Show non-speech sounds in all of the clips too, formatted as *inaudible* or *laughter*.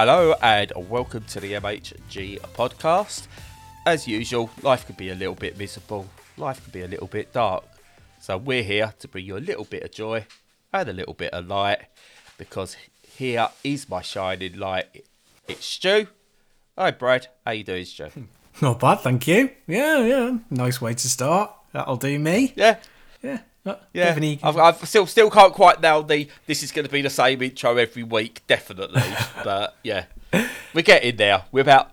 Hello and welcome to the MHG podcast. As usual, life could be a little bit miserable, life could be a little bit dark. So we're here to bring you a little bit of joy and a little bit of light because here is my shining light. It's Stu. Hi Brad, how you doing Stu? *laughs* Not bad, thank you. Yeah, yeah. Nice way to start. That'll do me. Yeah, Yeah. Yeah. I've, I've still still can't quite nail the this is going to be the same intro every week, definitely. *laughs* but yeah, we're getting there. We're about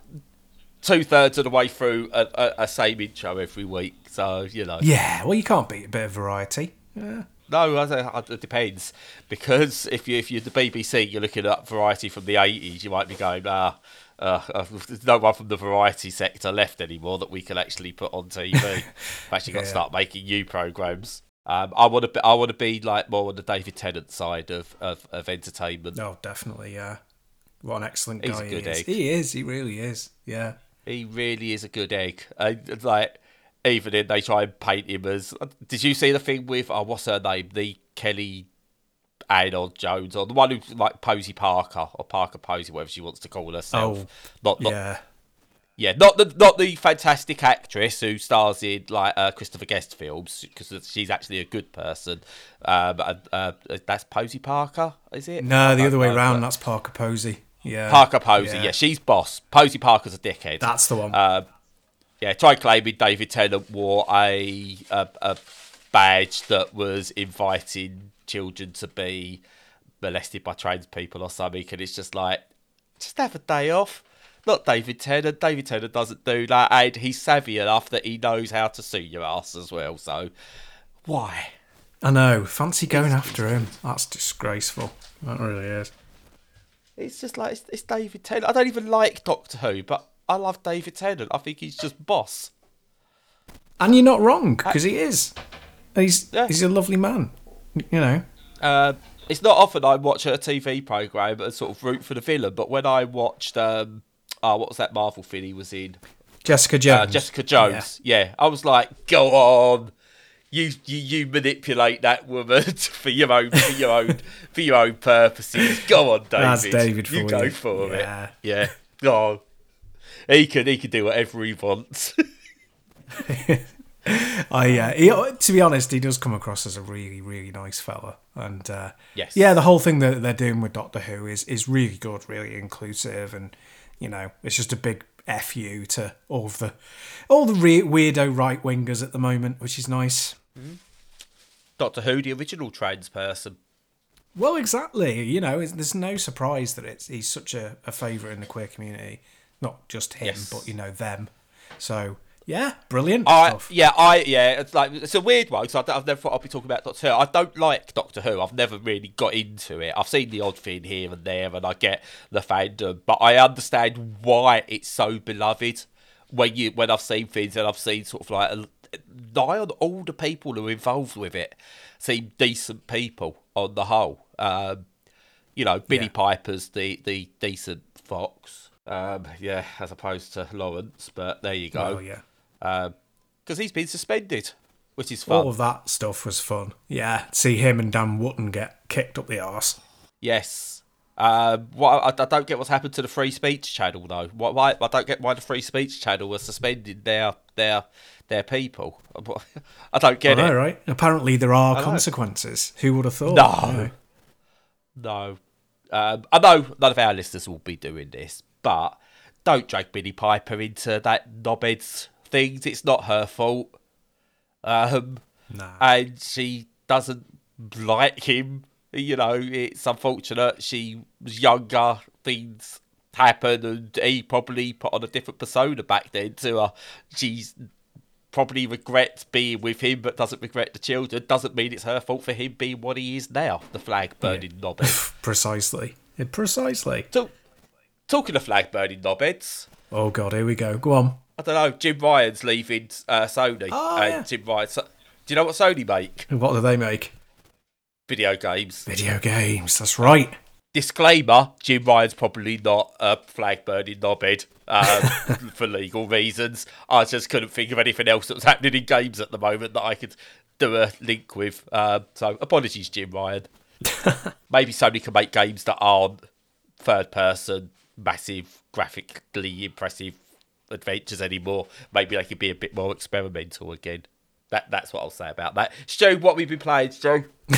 two thirds of the way through a, a, a same intro every week, so you know. Yeah, well, you can't beat a bit of variety. Yeah. No, I it depends because if you if you're the BBC, you're looking at variety from the eighties. You might be going, ah, uh, uh, there's no one from the variety sector left anymore that we can actually put on TV. *laughs* We've actually got to start making new programs. Um, I want to be, I want to be like more on the David Tennant side of of, of entertainment. No, definitely, yeah. What an excellent guy He's a he is. egg. He is, he really is. Yeah. He really is a good egg. And like even if they try and paint him as. Did you see the thing with oh, what's her name? The Kelly Anon Jones, or the one who's like Posie Parker or Parker Posey, whatever she wants to call herself. Oh, not, not Yeah. Yeah, not the not the fantastic actress who stars in like uh, Christopher Guest films because she's actually a good person. Um, and, uh, that's Posey Parker, is it? No, the other way know, round. but- That's Parker Posey. Yeah. Parker Posey, yeah. Yeah. she's boss. Posie Parker's a dickhead. That's the one. Um, yeah, try claiming David Tennant wore a, a a badge that was inviting children to be molested by trans people or something, and it's just like, just have a day off. Not David Tennant. David Tennant doesn't do that, and he's savvy enough that he knows how to sue your ass as well. So, why? I know. Fancy going after him. That's disgraceful. That really is. It's just like it's, it's David Tennant. I don't even like Doctor Who, but I love David Tennant. I think he's just boss. And you're not wrong, because he is. He's Yeah. he's a lovely man. You know. Uh, it's not often I watch a TV program and sort of root for the villain, but when I watched, um, oh, what was that Marvel thing he was in? Jessica Jones. Uh, Jessica Jones. Yeah. I was like, go on, you you, you manipulate that woman *laughs* for your own for your own *laughs* for your own purposes. Go on, David. That's David You for go for Yeah. it. Yeah. Oh, he can he can do whatever he wants. *laughs* I, uh, he, to be honest, he does come across as a really, really nice fella, and uh, Yes. yeah, the whole thing that they're doing with Doctor Who is is really good, really inclusive, and you know, it's just a big fu to all of the all the re- weirdo right wingers at the moment, which is nice. Mm-hmm. Doctor Who, the original trans person. Well, exactly. You know, there's no surprise that it's he's such a, a favourite in the queer community, not just him, Yes. but you know them. So yeah, brilliant I stuff. yeah I yeah it's like it's a weird one because I've never thought I'd be talking about Doctor Who. I don't like Doctor Who. I've never really got into it. I've seen the odd thing here and there, and I get the fandom, but I understand why it's so beloved. When you when I've seen things and I've seen sort of like a, nigh on all the people who are involved with it seem decent people on the whole. Um, you know, Billie Yeah. Piper's the the decent fox. Um, yeah, as opposed to Laurence, but there you go Oh yeah. Because he's been suspended, which is fun. All of that stuff was fun. Yeah, see him and Dan Wootton get kicked up the arse. Yes. What I, I don't get what's happened to the free speech channel though. Why, why I don't get why the free speech channel was suspended their their their people. *laughs* I don't get I know, it. right? Apparently there are consequences. Who would have thought? No. Know? No. Um, I know none of our listeners will be doing this, but don't drag Billie Piper into that knobheads things. It's not her fault. Um, Nah. and she doesn't like him. You know, it's unfortunate. She was younger, things happen, and he probably put on a different persona back then to her. She's probably regrets being with him, but doesn't regret the children. Doesn't mean it's her fault for him being what he is now, the flag burning *laughs* knobhead. Precisely. Yeah, Precisely. so, talking of flag burning knobheads, Oh god, here we go. Go on. I don't know. Jim Ryan's leaving uh, Sony, Oh, and yeah. Jim Ryan. So, do you know what Sony make? What do they make? Video games. Video games. That's right. Disclaimer: Jim Ryan's probably not a flag burning knobhead um, *laughs* for legal reasons. I just couldn't think of anything else that was happening in games at the moment that I could do a link with. Um, so apologies, Jim Ryan. *laughs* Maybe Sony can make games that aren't third person massive, graphically impressive adventures anymore. Maybe they could be a bit more experimental again. That that's what I'll say about that. Stu, what we've been playing, Stu? *laughs*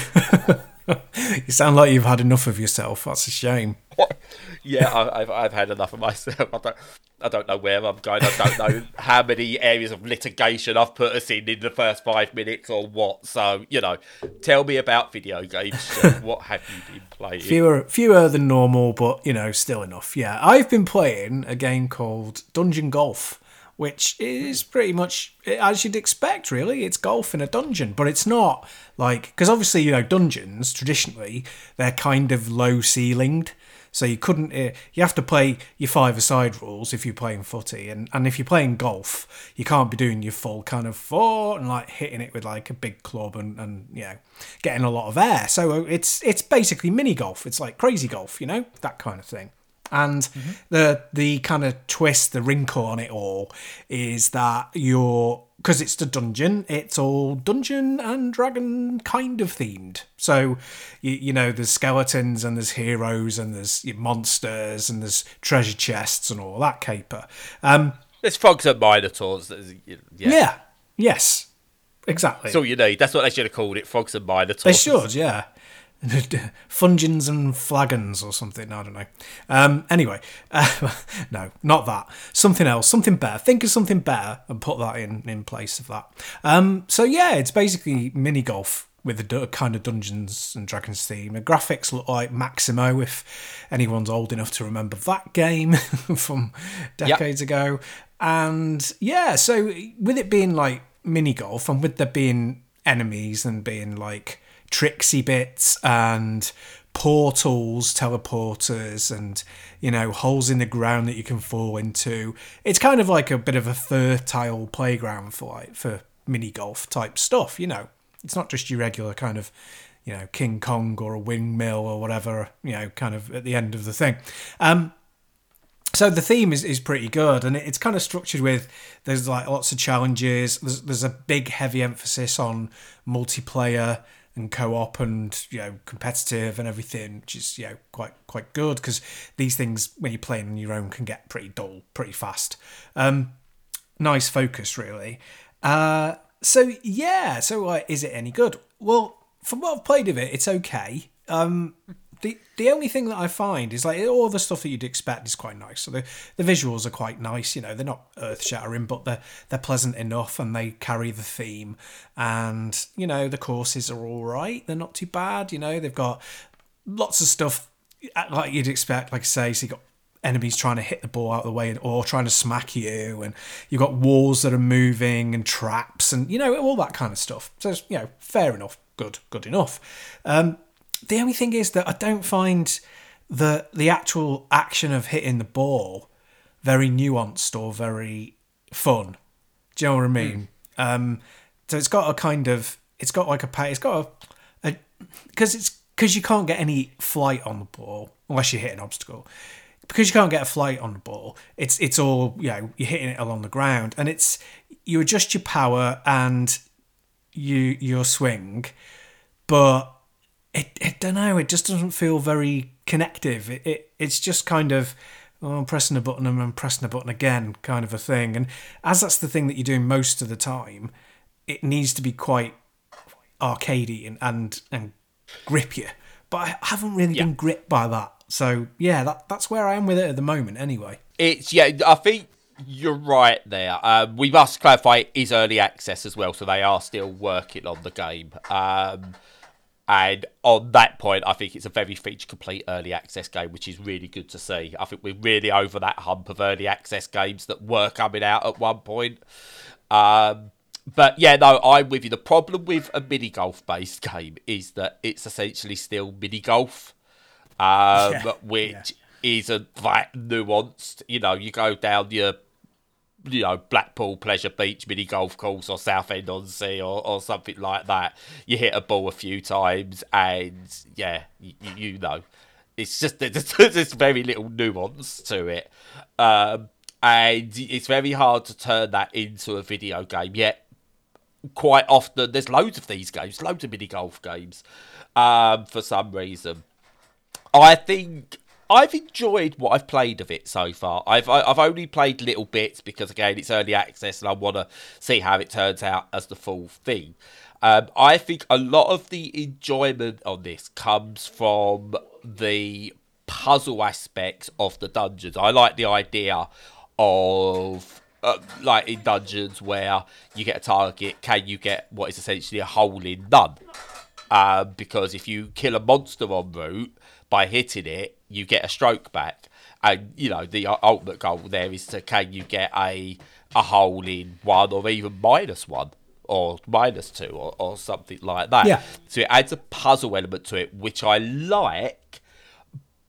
you sound like you've had enough of yourself. That's a shame. *laughs* yeah, I, have I've had enough of myself. I don't, I don't know where I'm going. I don't know how many areas of litigation I've put us in in the first five minutes or what. So you know, tell me about video games. *laughs* what have you been playing? Fewer, fewer than normal, but you know, still enough. Yeah, I've been playing a game called Dungeon Golf which is pretty much as you'd expect, really. It's golf in a dungeon, but it's not like because obviously you know dungeons traditionally they're kind of low ceilinged. So you couldn't. Uh, you have to play your five-a-side rules if you're playing footy, and, and if you're playing golf, you can't be doing your full kind of four and like hitting it with like a big club and and you know getting a lot of air. So it's it's basically mini golf. It's like crazy golf, you know that kind of thing. And mm-hmm. the the kind of twist, the wrinkle on it all is that you're because it's the dungeon, it's all dungeon and dragon kind of themed. So, you, you know, there's skeletons and there's heroes and there's monsters and there's treasure chests and all that caper. Um, there's frogs and minotaurs. Yeah. yeah. Yes. Exactly. That's all you need. That's what they should have called it. Frogs and minotaurs. They should. Yeah. *laughs* Fungins and flagons or something. I don't know. Um, anyway, uh, *laughs* no, not that. Something else, something better. Think of something better and put that in in place of that. Um, so yeah, it's basically mini golf with a kind of Dungeons and Dragons theme. The graphics look like Maximo, if anyone's old enough to remember that game *laughs* from decades yep. ago. And yeah, so with it being like mini golf and with there being enemies and being like tricksy bits and portals, teleporters, and you know holes in the ground that you can fall into. It's kind of like a bit of a fertile playground for like for mini golf type stuff. You know, it's not just your regular kind of you know King Kong or a windmill or whatever. You know, kind of at the end of the thing. Um, so the theme is, is pretty good and it's kind of structured with there's like lots of challenges there's, there's a big heavy emphasis on multiplayer and co-op and you know competitive and everything, which is you know quite quite good because these things when you're playing on your own can get pretty dull pretty fast. Um, nice focus really. Uh, so yeah, so uh, is it any good? Well, from what I've played of it, it's okay. Um, the the only thing that I find is like all the stuff that you'd expect is quite nice. So the, the visuals are quite nice. You know, they're not earth shattering, but they're they're pleasant enough, and they carry the theme. And you know, the courses are all right. They're not too bad. You know, they've got lots of stuff uh, like you'd expect. Like I say, so you got enemies trying to hit the ball out of the way or trying to smack you and you've got walls that are moving and traps and you know all that kind of stuff so you know fair enough good good enough um, the only thing is that I don't find the the actual action of hitting the ball very nuanced or very fun. Do you know what I mean? Mm. Um, so it's got a kind of it's got like a pay it's got a because it's because you can't get any flight on the ball unless you hit an obstacle. Because you can't get a flight on the ball, it's it's all you know. You're hitting it along the ground, and it's you adjust your power and you your swing, but it, I don't know. It just doesn't feel very connective. It, it it's just kind of oh, I'm pressing a button and I'm pressing a button again, kind of a thing. And as that's the thing that you're doing most of the time, it needs to be quite arcadey and and, and grip you. But I haven't really yeah. been gripped by that. So yeah, that that's where I am with it at the moment. Anyway, it's yeah. I think you're right there. Uh, we must clarify it is early access as well, so they are still working on the game. Um, and on that point, I think it's a very feature complete early access game, which is really good to see. I think we're really over that hump of early access games that were coming out at one point. Um, but yeah, no, I'm with you. The problem with a mini golf based game is that it's essentially still mini golf, um, *laughs* yeah, which yeah. isn't that nuanced. You know, you go down your you know, Blackpool Pleasure Beach mini golf course or Southend on Sea or, or something like that. You hit a ball a few times and yeah, you, you know, it's just *laughs* there's, there's very little nuance to it. Um, and it's very hard to turn that into a video game. Yet, quite often, there's loads of these games, loads of mini golf games um, for some reason. I think I've enjoyed what I've played of it so far. I've I've only played little bits because again it's early access and I want to see how it turns out as the full thing. Um, I think a lot of the enjoyment on this comes from the puzzle aspects of the dungeons. I like the idea of uh, like in dungeons where you get a target, can you get what is essentially a hole in none? Um, because if you kill a monster en route by hitting it, you get a stroke back. And you know the ultimate goal there is to can you get a a hole in one or even minus one or minus two or, or something like that. Yeah. So it adds a puzzle element to it, which I like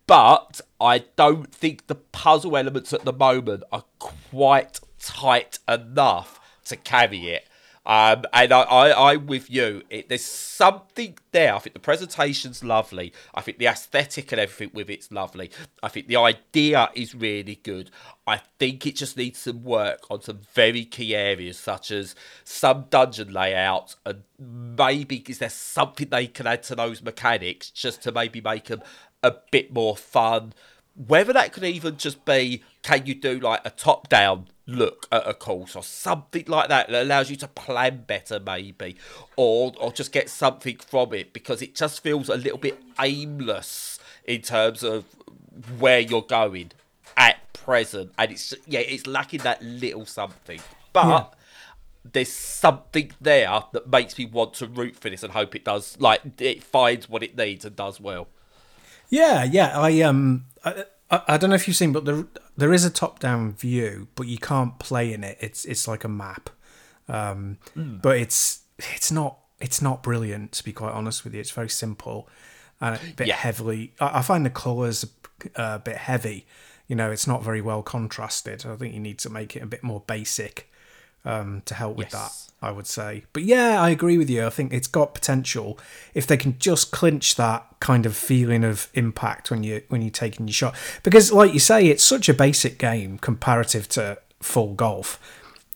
but I don't think the puzzle elements at the moment are quite tight enough to carry it. Um, and I, I, I'm with you. It, there's something there. I think the presentation's lovely. I think the aesthetic and everything with it's lovely. I think the idea is really good. I think it just needs some work on some very key areas, such as some dungeon layouts, and maybe is there something they can add to those mechanics just to maybe make them a bit more fun. Whether that could even just be, can you do like a top down look at a course or something like that that allows you to plan better, maybe, or or just get something from it because it just feels a little bit aimless in terms of where you're going at present, and it's yeah, it's lacking that little something, but. Yeah. There's something there that makes me want to root for this and hope it does, like it finds what it needs and does well. Yeah, yeah. I um, I, I, don't know if you've seen, but there there is a top down view, but you can't play in it. It's it's like a map, um, but it's it's not it's not brilliant to be quite honest with you. It's very simple and a bit Yeah. heavily. I, I find the colours a, a bit heavy. You know, it's not very well contrasted. I think you need to make it a bit more basic um, to help with Yes. that. I would say, but yeah, I agree with you. I think it's got potential if they can just clinch that kind of feeling of impact when you when you're taking your shot. Because, like you say, it's such a basic game comparative to full golf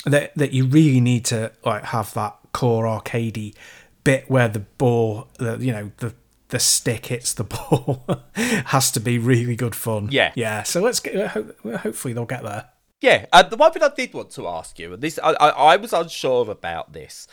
that that you really need to like have that core arcadey bit where the ball, the, you know, the the stick hits the *laughs* ball has to be really good fun. Yeah. yeah. So let's get. Hopefully they'll get there. Yeah, and the one thing I did want to ask you, and this I, I, I was unsure about this.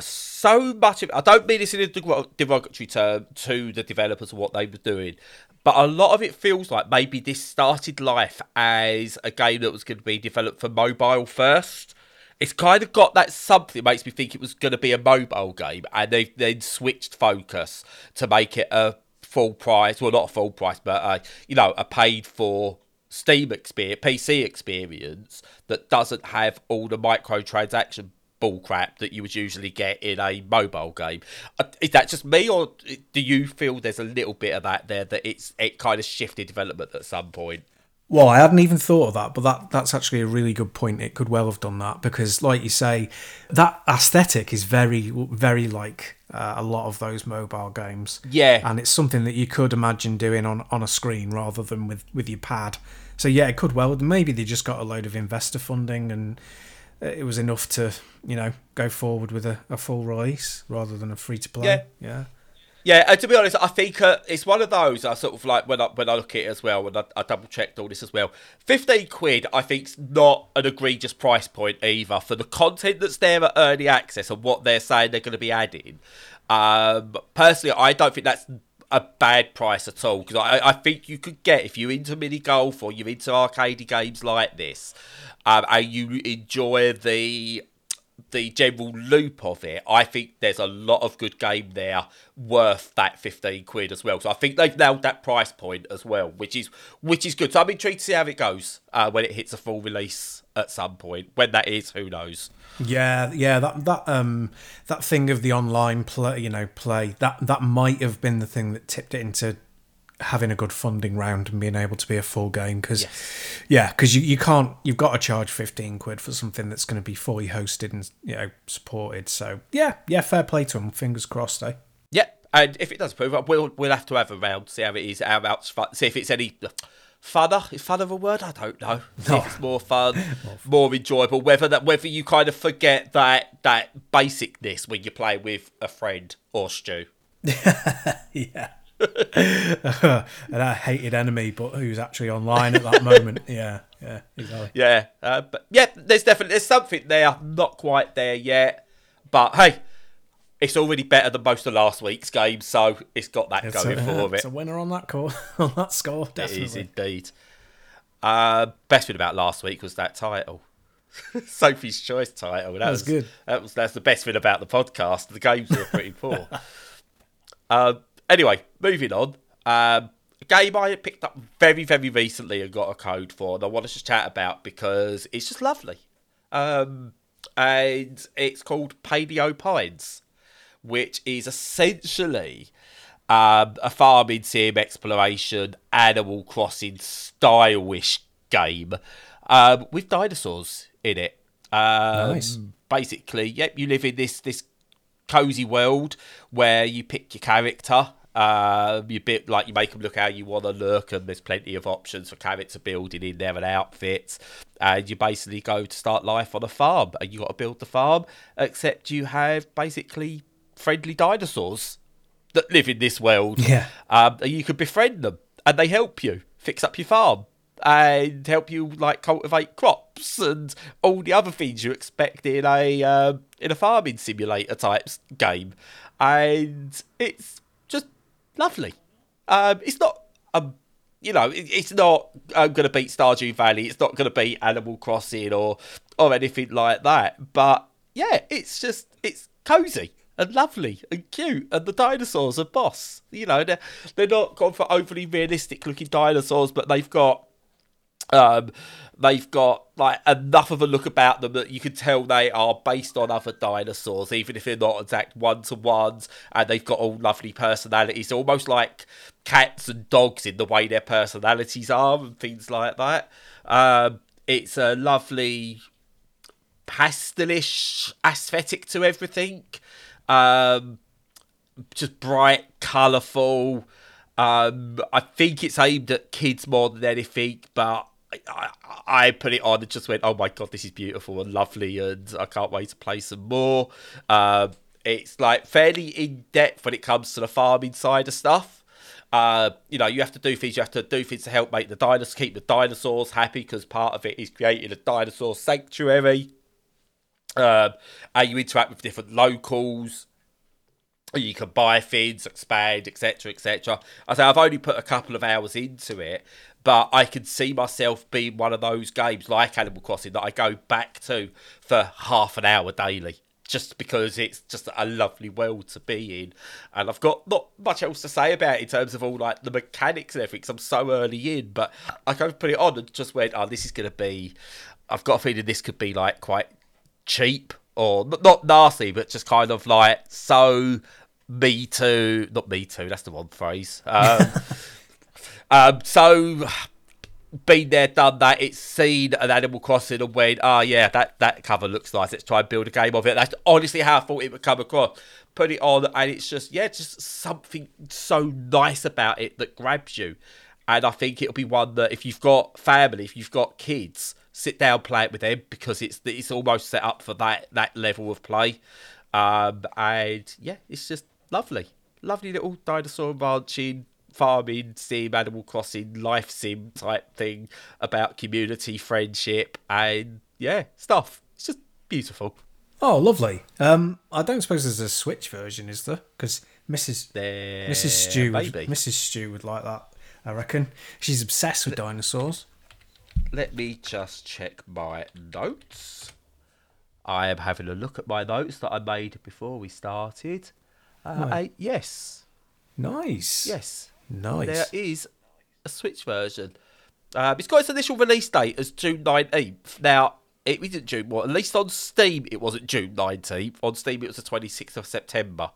So much of I don't mean this in a derogatory term to the developers and what they were doing, but a lot of it feels like maybe this started life as a game that was going to be developed for mobile first. It's kind of got that something that makes me think it was going to be a mobile game, and they've then switched focus to make it a full price. Well, not a full price, but uh, you know, a paid for Steam experience, PC experience that doesn't have all the microtransaction bullcrap that you would usually get in a mobile game. Uh, Is that just me, or do you feel there's a little bit of that there that it's it kind of shifted development at some point? Well, I hadn't even thought of that, but that that's actually a really good point. It could well have done that because, like you say, that aesthetic is very, very like uh, a lot of those mobile games. Yeah. and it's something that you could imagine doing on on a screen rather than with with your pad. So yeah, it could well. Maybe they just got a load of investor funding and it was enough to you know go forward with a, a full release rather than a free to play. Yeah. yeah. Yeah, and to be honest, I think uh, it's one of those. I sort of like when I when I look at it as well, and I, I double checked all this as well. Fifteen quid, I think's not an egregious price point either for the content that's there at early access and what they're saying they're going to be adding. Um, personally, I don't think that's a bad price at all because I, I think you could get if you're into mini golf or you're into arcade games like this, um, and you enjoy the the general loop of it, I think there's a lot of good game there worth that 15 quid as well. So I think they've nailed that price point as well, which is which is good. So I'm intrigued to see how it goes uh, when it hits a full release at some point. When that is, who knows? Yeah, yeah, that that um that thing of the online play, you know, play that that might have been the thing that tipped it into having a good funding round and being able to be a full game because yeah because you, you can't you've got to charge 15 quid for something that's going to be fully hosted and you know supported so yeah yeah fair play to them fingers crossed eh Yeah, and if it does prove up, we'll we'll have to have a round, see how it is, how much see if it's any funner. Is fun of a word? I don't know. *laughs* See if it's more fun, more enjoyable. Whether that whether you kind of forget that that basicness when you play with a friend or Stu. *laughs* yeah *laughs* and a hated enemy, but who's actually online at that moment. *laughs* Yeah, yeah, exactly. Yeah, uh, but yeah, there's definitely there's something there. Not quite there yet, but hey, it's already better than most of last week's games, so it's got that It's going a, for it. It's a winner on that call, *laughs* on that score, It definitely. is indeed. Uh, best thing about last week was that title. Sophie's Choice title. That, was good. That was that's the best thing about the podcast. The games were pretty poor. um, anyway, moving on. Um, a game I picked up very very recently and got a code for, and I want to just chat about because it's just lovely. Um, and it's called Paleo Pines, which is essentially um, a farming sim exploration, Animal Crossing stylish game um, with dinosaurs in it. Um, Nice. Basically, yep, you live in this this cozy world where you pick your character. Um, you bit like you make them look how you want to look, and there's plenty of options for character building in there and outfits. And you basically go to start life on a farm, and you got to build the farm. Except you have basically friendly dinosaurs that live in this world. Yeah. Um, and you can befriend them, and they help you fix up your farm and help you like cultivate crops and all the other things you expect in a um, in a farming simulator type game. And it's just lovely. Um, it's not um, you know, it, it's not uh, going to beat Stardew Valley. It's not going to beat Animal Crossing or or anything like that. But yeah, it's just it's cozy and lovely and cute, and the dinosaurs are boss. You know, they're they're not gone for overly realistic looking dinosaurs, but they've got um, they've got like enough of a look about them that you can tell they are based on other dinosaurs, even if they're not exact one to ones. And they've got all lovely personalities, almost like cats and dogs in the way their personalities are and things like that. Um, it's a lovely pastelish aesthetic to everything. Um, just bright, colourful. Um, I think it's aimed at kids more than anything, but I, I, put it on and just went, "Oh my god, this is beautiful and lovely," and I can't wait to play some more. Um, it's like fairly in depth when it comes to the farming side of stuff. Uh, you know, you have to do things. You have to do things to help make the dinosaurs keep the dinosaurs happy because part of it is creating a dinosaur sanctuary. Um, and you interact with different locals you can buy things, expand, etc., etc. I say I've only put a couple of hours into it, but I can see myself being one of those games like Animal Crossing that I go back to for half an hour daily, just because it's just a lovely world to be in. And I've got not much else to say about it in terms of all like the mechanics and everything, 'cause I'm so early in. But I kind of put it on and just went, "Oh, this is going to be." I've got a feeling this could be like quite cheap or not nasty, but just kind of like so me too. Not me too. That's the one phrase. Um, *laughs* um, so been there, done that. It's seen an Animal Crossing and went, oh yeah, that that cover looks nice. Let's try and build a game of it. That's honestly how I thought it would come across. Put it on, and it's just yeah, just something so nice about it that grabs you. And I think it'll be one that if you've got family, if you've got kids, sit down, play it with them because it's it's almost set up for that that level of play. Um, and yeah, it's just lovely, lovely little dinosaur ranching, farming sim, Animal Crossing, life sim type thing about community, friendship, and yeah, stuff. It's just beautiful. Oh, lovely. Um, I don't suppose there's a Switch version, is there? Because Mrs. There, Mrs. Stu, would. Mrs. Stu would like that. I reckon she's obsessed with dinosaurs. Let me just check my notes. I am having a look at my notes that I made before we started. Uh, Right. uh, yes, Nice. yes. Nice. There is a Switch version. Um, it's got its initial release date as June 19th. Now, it isn't June, well, at least on Steam, it wasn't June 19th. On Steam, it was the 26th of September.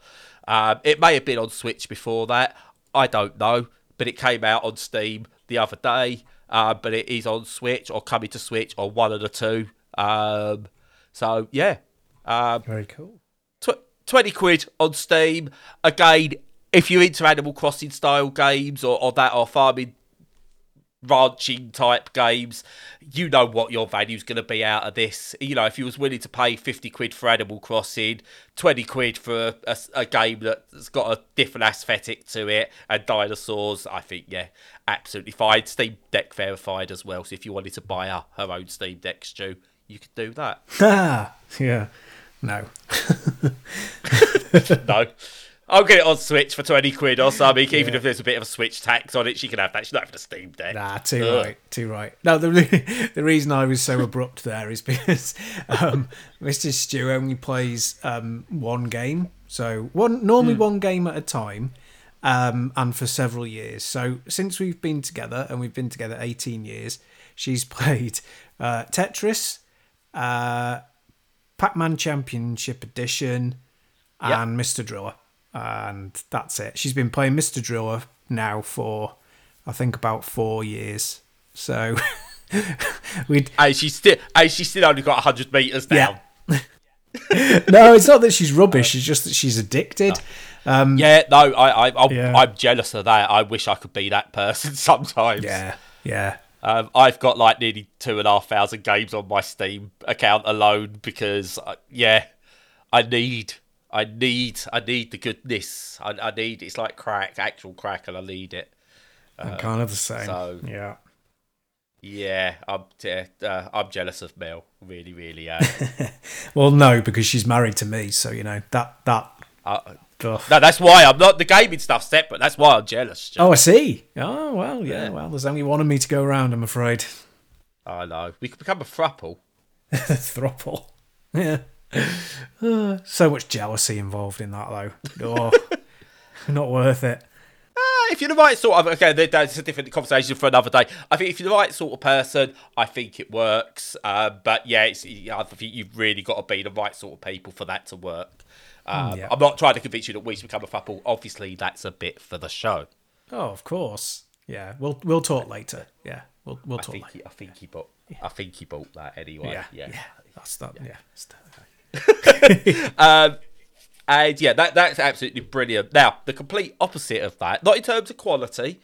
Um, it may have been on Switch before that. I don't know. But it came out on Steam the other day. Uh, but it is on Switch or coming to Switch or one of the two. Um, so, yeah. Um, Very cool. tw- 20 quid on Steam. Again, if you're into Animal Crossing style games or, or that or farming ranching type games, you know what your value's going to be out of this. You know, if you was willing to pay 50 quid for Animal Crossing, 20 quid for a, a, game that's got a different aesthetic to it, and dinosaurs, I think, yeah, absolutely fine. Steam Deck verified as well, so if you wanted to buy her, her own Steam Deck, Stu, you could do that. Ah, *laughs* yeah. No. *laughs* *laughs* no. I'll get it on Switch for 20 quid or something. Even yeah. if there's a bit of a Switch tax on it, she can have that. She's not having a Steam Deck. Nah, too Ugh. right. Too right. No, the, *laughs* the reason I was so abrupt there is *laughs* because um, Mr. Stu only plays um, one game. So one normally mm. one game at a time. Um, and for several years. So since we've been together, and we've been together 18 years, she's *laughs* played uh, Tetris, uh, Pac Man Championship Edition, and yep. Mr. Driller and that's it. She's been playing Mr. Driller now for I think about four years. So *laughs* we And she's still and she's still only got hundred meters down. Yeah. *laughs* no, it's not that she's rubbish. It's just that she's addicted. Um, yeah, no, I, I, yeah. I'm jealous of that. I wish I could be that person *laughs* sometimes. Yeah, yeah. Um, I've got like nearly two and a half thousand games on my Steam account alone because, uh, yeah, I need I need I need the goodness. I, I need it's like crack, actual crack, and I need it. I'm um, kind of the same. So yeah, yeah. I'm uh, I'm jealous of Mel. Really, really am. *laughs* well, no, because she's married to me, so you know that that. Uh, no, that's why I'm not the gaming stuff separate. That's why I'm jealous. Oh, I see. Oh well, yeah, yeah. Well, there's only one of me to go around. I'm afraid. I know. We could become a thruple. *laughs* thruple. *laughs* Yeah. *sighs* so much jealousy involved in that, though. Oh, *laughs* not worth it. Uh, if you're the right sort of okay, that's a different conversation for another day. I think if you're the right sort of person, I think it works. Uh, but yeah, it's, I think you've really got to be the right sort of people for that to work. Um, yeah. I'm not trying to convince you that we should become a couple. Obviously, that's a bit for the show. Oh, of course. Yeah, we'll we'll talk later. Yeah, we'll we'll talk. I think later. He, I think he bought. Yeah. I think he bought that anyway. Yeah, yeah, yeah. That's that. Yeah. yeah. *laughs* um, and yeah, that that's absolutely brilliant. Now, the complete opposite of that, not in terms of quality,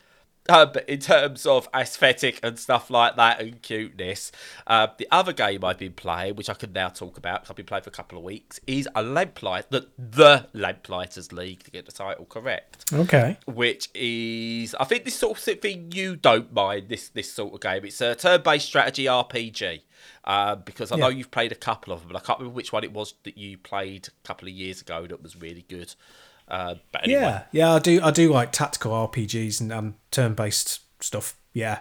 uh, but in terms of aesthetic and stuff like that and cuteness, uh, the other game I've been playing, which I can now talk about because I've been playing for a couple of weeks, is a Lamplight, the, the Lamplighters League to get the title correct. Okay. Which is, I think this sort of thing you don't mind, this, this sort of game. It's a turn based strategy RPG. Uh, because I yeah. know you've played a couple of them, but I can't remember which one it was that you played a couple of years ago that was really good. Uh, but anyway. Yeah, yeah, I do. I do like tactical RPGs and um, turn-based stuff. Yeah,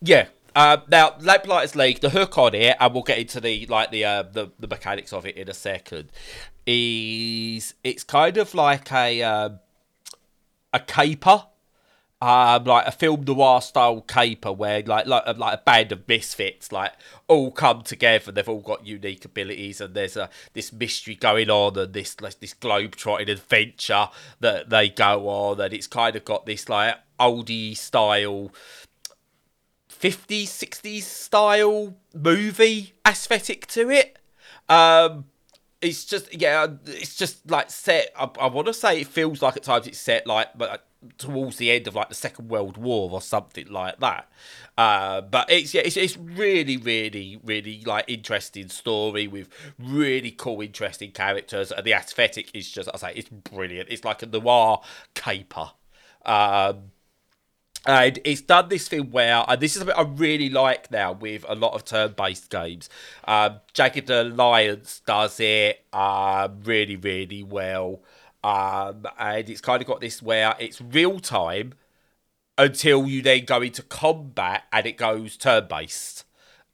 yeah. Uh, now, Lamplighters League, the hook on it, and we'll get into the like the uh, the, the mechanics of it in a second. Is it's kind of like a um, a caper um, like a film noir style caper where like like like a band of misfits like all come together. They've all got unique abilities, and there's a this mystery going on, and this like, this globe trotting adventure that they go on, and it's kind of got this like oldie style. 50s, 60s style movie aesthetic to it. Um, it's just yeah, it's just like set. I, I want to say it feels like at times it's set like, but towards the end of like the Second World War or something like that. Uh, but it's yeah, it's, it's really, really, really like interesting story with really cool, interesting characters, and the aesthetic is just I say it's brilliant. It's like a noir caper. Um, and it's done this thing where, and this is something I really like now with a lot of turn-based games. Um, Jagged Alliance does it um, really, really well. Um, and it's kind of got this where it's real time until you then go into combat and it goes turn based.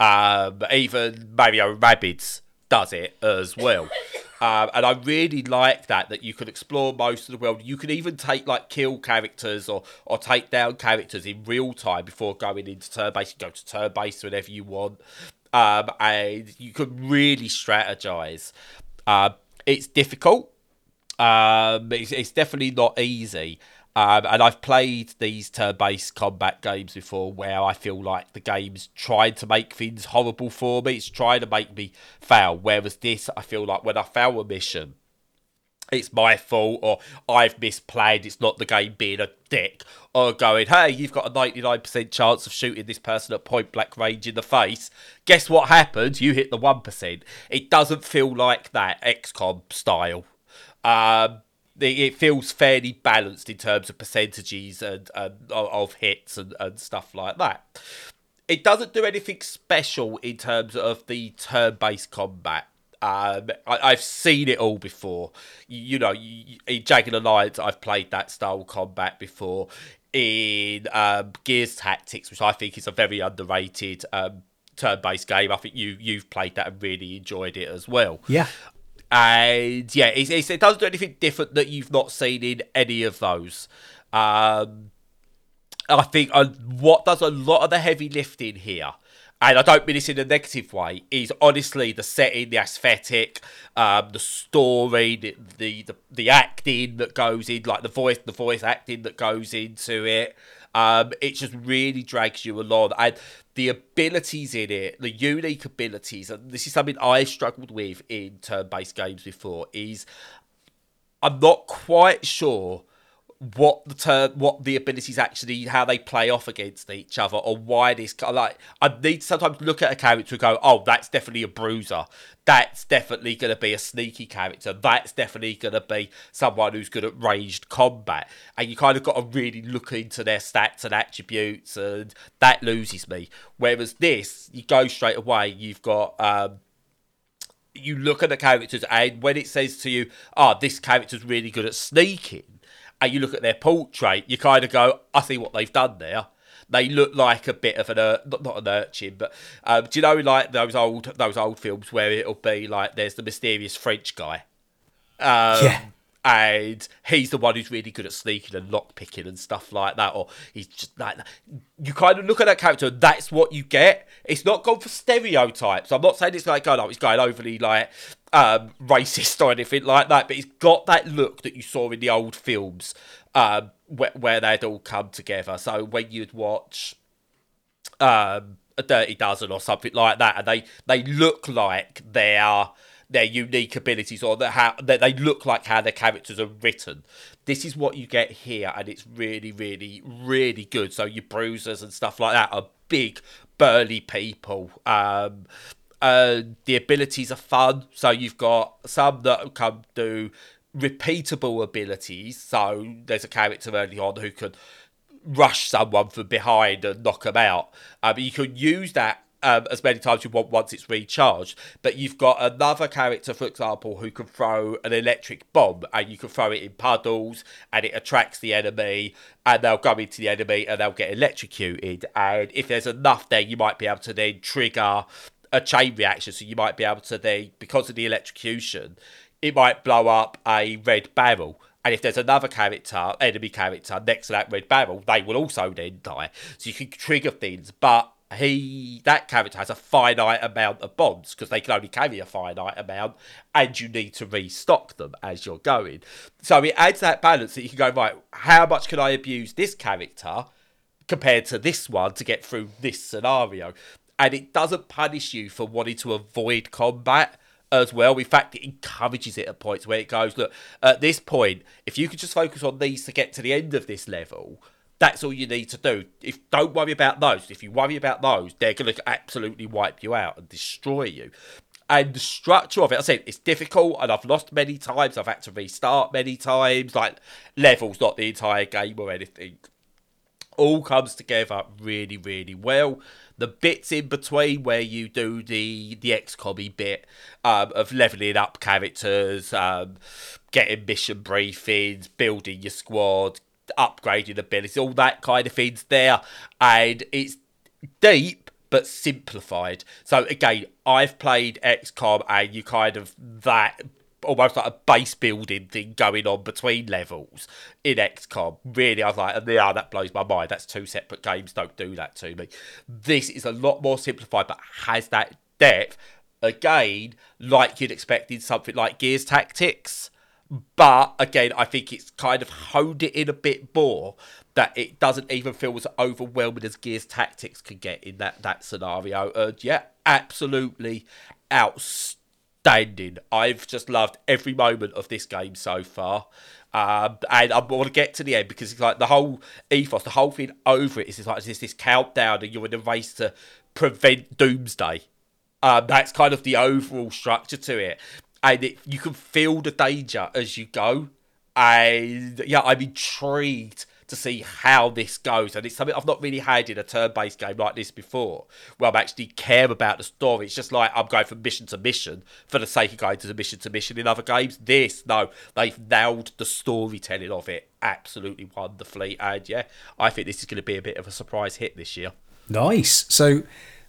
Um, even Mario Rabbids does it as well. *laughs* Um, and I really like that that you can explore most of the world. You can even take like kill characters or or take down characters in real time before going into turn based. You go to turn based whenever you want, um, and you can really strategize. Uh, it's difficult um, it's, it's definitely not easy. Um, and I've played these turn-based combat games before where I feel like the game's trying to make things horrible for me. It's trying to make me fail. Whereas this, I feel like when I fail a mission, it's my fault or I've misplayed, it's not the game being a dick, or going, hey, you've got a 99% chance of shooting this person at point blank range in the face. Guess what happens? You hit the 1%. It doesn't feel like that XCOM style. Um, it feels fairly balanced in terms of percentages and, and of hits and, and stuff like that. It doesn't do anything special in terms of the turn-based combat. Um, I, have seen it all before. You, you know, you, in Jagged Alliance, I've played that style combat before. In um, Gears Tactics, which I think is a very underrated um, turn-based game, I think you you've played that and really enjoyed it as well. Yeah. And yeah, it doesn't do anything different that you've not seen in any of those. Um, I think uh, what does a lot of the heavy lifting here and I don't mean this in a negative way, is honestly the setting, the aesthetic, um, the story, the, the, the the acting that goes in, like the voice, the voice acting that goes into it. Um, it just really drags you along, and the abilities in it, the unique abilities, and this is something I struggled with in turn-based games before. Is I'm not quite sure what the turn, what the abilities actually, how they play off against each other, or why this. Like, I need to sometimes look at a character and go, "Oh, that's definitely a bruiser. That's definitely going to be a sneaky character. That's definitely going to be someone who's good at ranged combat." And you kind of got to really look into their stats and attributes, and that loses me. Whereas this, you go straight away. You've got. Um, you look at the characters, and when it says to you, "Oh, this character's really good at sneaking," and you look at their portrait, you kind of go, I see what they've done there. They look like a bit of an not, not an urchin, but um, do you know like those old those old films where it'll be like there's the mysterious French guy, um, yeah, and he's the one who's really good at sneaking and lock picking and stuff like that, or he's just like you kind of look at that character, that's what you get. It's not gone for stereotypes. I'm not saying it's like, oh no, it's going overly like um, racist or anything like that, but it's got that look that you saw in the old films um, where, where, they'd all come together. So when you'd watch um, a Dirty Dozen or something like that, and they they look like they are their unique abilities or the, how that they look like how their characters are written. This is what you get here, and it's really, really, really good. So your bruisers and stuff like that are big, burly people. Um, uh, the abilities are fun. So you've got some that come do repeatable abilities. So there's a character early on who can rush someone from behind and knock them out. Um, you can use that um, as many times you want once it's recharged. But you've got another character, for example, who can throw an electric bomb and you can throw it in puddles and it attracts the enemy and they'll go into the enemy and they'll get electrocuted. And if there's enough there, you might be able to then trigger a chain reaction. So you might be able to then, because of the electrocution, it might blow up a red barrel. And if there's another character, enemy character next to that red barrel, they will also then die. So you can trigger things, but he that character has a finite amount of bombs because they can only carry a finite amount, and you need to restock them as you're going. So it adds that balance that you can go right. How much can I abuse this character compared to this one to get through this scenario? and it doesn't punish you for wanting to avoid combat as well. In fact, it encourages it at points where it goes, look, at this point, if you could just focus on these to get to the end of this level, that's all you need to do. If don't worry about those. If you worry about those, they're going to absolutely wipe you out and destroy you. And the structure of it, I said, it's difficult, and I've lost many times. I've had to restart many times. Like levels, not the entire game or anything. All comes together really, really well the bits in between where you do the the XCOM bit um, of leveling up characters, um, getting mission briefings, building your squad, upgrading abilities, all that kind of things there, and it's deep but simplified. So again, I've played XCOM, and you kind of that almost like a base building thing going on between levels in XCOM. Really, I was like, yeah, that blows my mind. That's two separate games. Don't do that to me. This is a lot more simplified, but has that depth. Again, like you'd expect in something like Gears Tactics. But again, I think it's kind of honed it in a bit more that it doesn't even feel as overwhelming as Gears Tactics could get in that, that scenario. And yeah, absolutely outstanding. I've just loved every moment of this game so far. Um, and I want to get to the end because it's like the whole ethos, the whole thing over it is like this this countdown, and you're in a race to prevent doomsday. Um, that's kind of the overall structure to it, and it, you can feel the danger as you go. And yeah, I'm intrigued to see how this goes. And it's something I've not really had in a turn based game like this before, where I'm actually care about the story. It's just like I'm going from mission to mission for the sake of going to mission to mission in other games. This, no, they've nailed the storytelling of it absolutely wonderfully. And yeah, I think this is going to be a bit of a surprise hit this year. Nice. So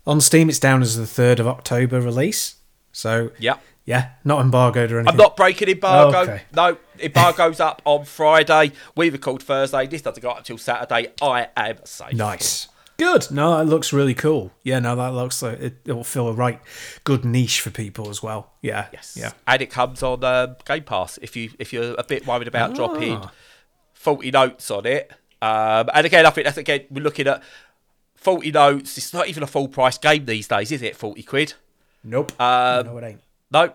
on Steam, it's down as the 3rd of October release. So yeah. Yeah, not embargoed or anything. I'm not breaking embargo. Oh, okay. No, embargo's up on Friday. We record Thursday. This doesn't go up until Saturday. I am safe. Nice. Good. No, that looks really cool. Yeah, no, that looks like it, it will fill a right good niche for people as well. Yeah. Yes. Yeah. And it comes on um, Game Pass if you if you're a bit worried about Ah. dropping faulty notes on it. Um, and again, I think that's again we're looking at faulty notes. It's not even a full price game these days, is it? Forty quid. Nope. Um, no, it ain't. No.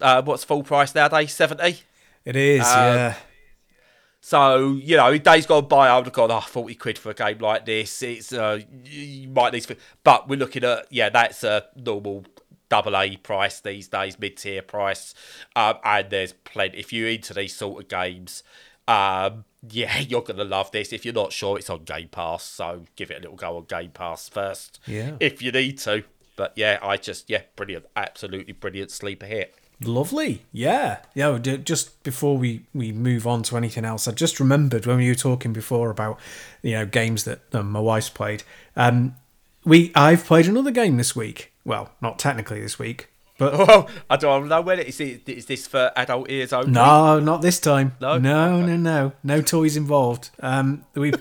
Uh, what's full price nowadays? Seventy. It is. yeah. So, you know, days gone by, I would have gone, oh, 40 quid for a game like this. It's, uh, you might need to, but we're looking at, yeah, that's a normal double A price these days, mid tier price. Um, and there's plenty, if you're into these sort of games, um, yeah, *laughs* you're going to love this. If you're not sure, it's on Game Pass. So give it a little go on Game Pass first. Yeah. If you need to. But yeah, I just, yeah, brilliant. Absolutely brilliant sleeper hit. Lovely. Yeah. Yeah. Just before we, we move on to anything else, I just remembered when we were talking before about, you know, games that um, my wife's played. Um, we I've played another game this week. Well, not technically this week, but *laughs* Oh, I don't know when it is. It, is this for adult ears only? No, not this time. No? no, no, no, no toys involved. Um, we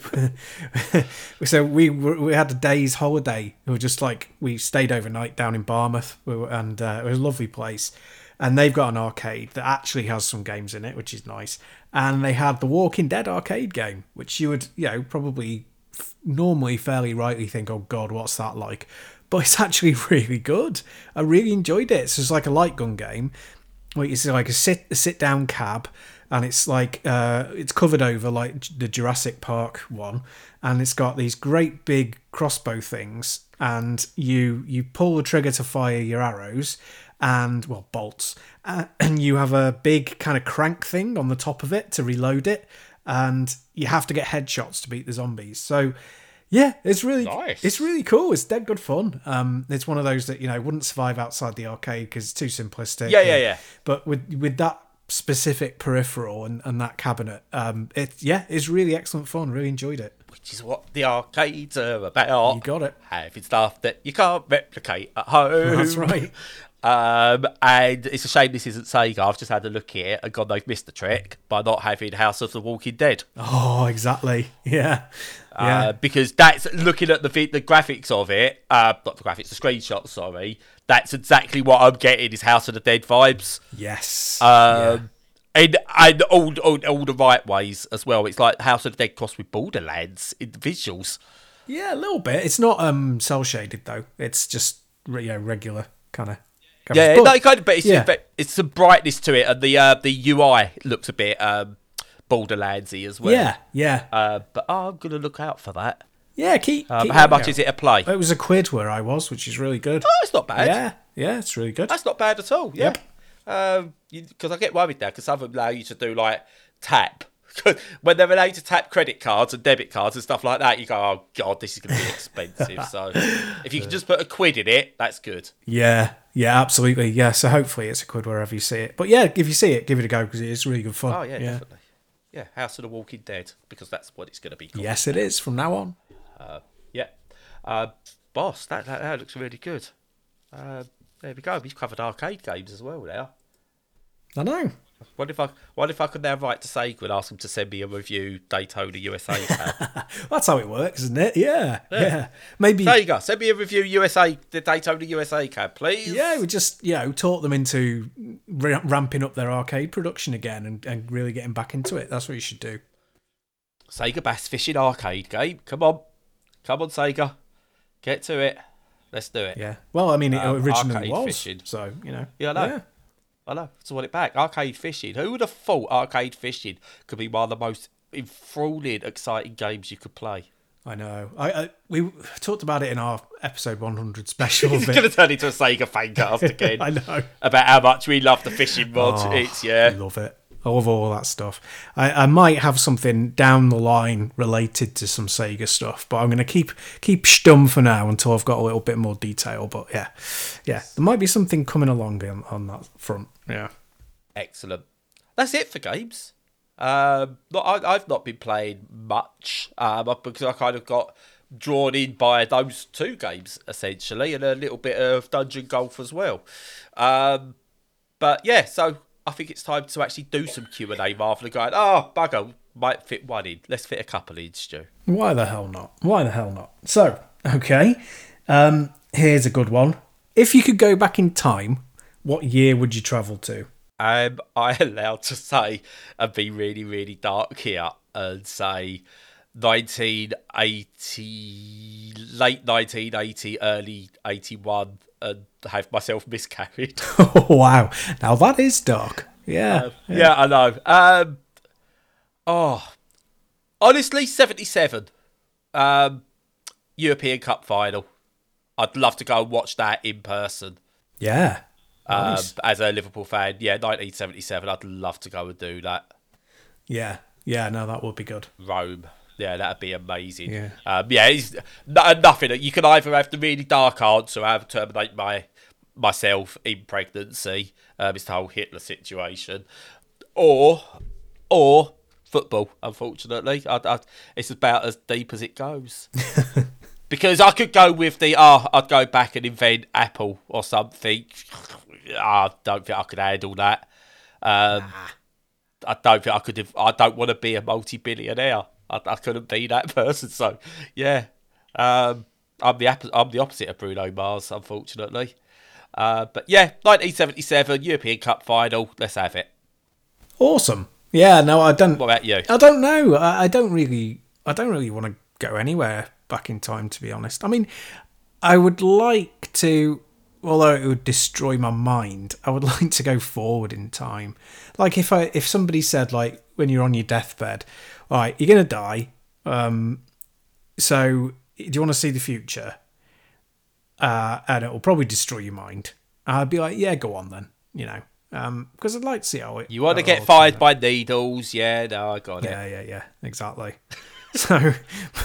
*laughs* so we we had a day's holiday. We were just like we stayed overnight down in Barmouth, we were- and uh, it was a lovely place. And they've got an arcade that actually has some games in it, which is nice. And they had the Walking Dead arcade game, which you would, you know, probably f- normally fairly rightly think, oh god, what's that like? But it's *laughs* actually really good. I really enjoyed it. So it's like a light gun game. Well, it's like a sit a sit down cab, and it's like uh, it's covered over like the Jurassic Park one, and it's got these great big crossbow things, and you you pull the trigger to fire your arrows, and well bolts, uh, *clears throat* and you have a big kind of crank thing on the top of it to reload it, and you have to get headshots to beat the zombies. So. Yeah, it's really Nice. it's really cool. It's dead good fun. Um, it's one of those that you know wouldn't survive outside the arcade because it's too simplistic. Yeah, yeah, yeah. But with with that specific peripheral and, and that cabinet, um, it yeah, it's really excellent fun. Really enjoyed it. Which is what the arcades are about. You got it. Having stuff that you can't replicate at home. That's right. *laughs* Um, and it's a shame this isn't Sega. I've just had a look here and God, they've missed the trick by not having House of the Walking Dead. Oh, exactly. *laughs* Yeah, yeah. Uh, because that's looking at the the graphics of it, uh, not the graphics, the screenshots. Sorry, that's exactly what I'm getting is House of the Dead vibes. yes. Um, and and all, all all the right ways as well. It's like House of the Dead crossed with Borderlands in the visuals. yeah, a little bit. It's not um cell shaded though. It's just yeah regular kind of. Yeah, but, no, kind of, but it's yeah. but it's some brightness to it, and the uh, the UI looks a bit um, Borderlandsy as well. yeah, yeah, Uh, but oh, I'm gonna look out for that. yeah. Keep. Um, keep how much out. is it a play? It was a quid where I was, which is really good. Oh, it's not bad. yeah, yeah, it's really good. That's not bad at all. Yeah. Um, because I get worried now because some of them allow you to do like tap. *laughs* when they're allowed to tap credit cards and debit cards and stuff like that, you go, "Oh God, this is going to be *laughs* expensive." so, if you can just put a quid in it, that's good. Yeah, yeah, absolutely. Yeah, so hopefully it's a quid wherever you see it. But yeah, if you see it, give it a go because it is really good fun. Oh yeah, definitely. Yeah, House of the Walking Dead because that's what it's going to be called. Yes, it is from now on. Uh, Yeah. Uh, boss, that, that that looks really good. Uh, there we go. We've covered arcade games as well now. I know. What if I what if I could now write to Sega and ask them to send me a review Daytona USA? *laughs* That's how it works, isn't it? Yeah, yeah. Maybe. there you go. Send me a review USA the Daytona USA cab, please. Yeah, we just you know taught them into ra- ramping up their arcade production again and, and really getting back into it. That's what you should do. Sega Bass Fishing arcade game. Come on. Come on, Sega. Get to it. Let's do it. Yeah. Well, I mean, it Um, originally was. fishing. So you know. Yeah, I know. I know. Just want it back. Arcade fishing. Who would have thought arcade fishing could be one of the most enthralling, exciting games you could play? I know. I, I we talked about it in our episode 100 special. It's going to turn into a Sega fancast *laughs* again. I know. About how much we love the fishing mod. Oh, it's yeah. Love it. I love all that stuff. I, I might have something down the line related to some Sega stuff, but I'm going to keep keep stum for now until I've got a little bit more detail. But yeah, yeah, there might be something coming along on, on that front. Yeah. Excellent. That's it for games. Um, I, I've not been playing much um, because I kind of got drawn in by those two games essentially, and a little bit of dungeon golf as well. Um, but yeah, so I think it's time to actually do some Q and A rather than going, oh bugger, might fit one in. Let's fit a couple in, Stu. Why the hell not? Why the hell not? So, okay, um, here's a good one. If you could go back in time, what year would you travel to? Am I allowed to say and be really, really dark here and say 1980, late 1980, early 81, and have myself miscarried? *laughs* Oh wow! Now that is dark. Yeah. yeah, I know. Um, oh, honestly, 77. Um, European Cup final. I'd love to go and watch that in person. Yeah. Um, Nice. as a Liverpool fan, yeah, 1977. I'd love to go and do that. Yeah. Yeah. No, that would be good. Rome. Yeah, that'd be amazing. Yeah. um, yeah. It's n- nothing. You can either have the really dark answer, or have terminate my myself in pregnancy. Um, it's the whole Hitler situation, or or football. Unfortunately, I, I, it's about as deep as it goes. *laughs* because I could go with the ah, I'd go back and invent Apple or something. I *sighs* don't think I could handle that. Um, I don't think I could. I don't want to be a multi-billionaire. I, I couldn't be that *laughs* person. So yeah, um, I'm the I'm the opposite of Bruno Mars, unfortunately. Uh, but yeah, 1977 European Cup final. Let's have it. Awesome. Yeah. No, I don't. What about you? I don't know. I, I don't really. I don't really want to go anywhere back in time, to be honest. I mean, I would like to, although it would destroy my mind. I would *laughs* like to go forward in time. Like if I if somebody said like when you're on your deathbed, all right, you're gonna die. Um, so do you want to see the future? Uh, and it will probably destroy your mind. I'd be like, yeah, go on then. You know, um, because I'd like to see how it. You want to get fired by needles? Yeah, no, I got it. yeah, yeah, yeah, exactly. *laughs* so,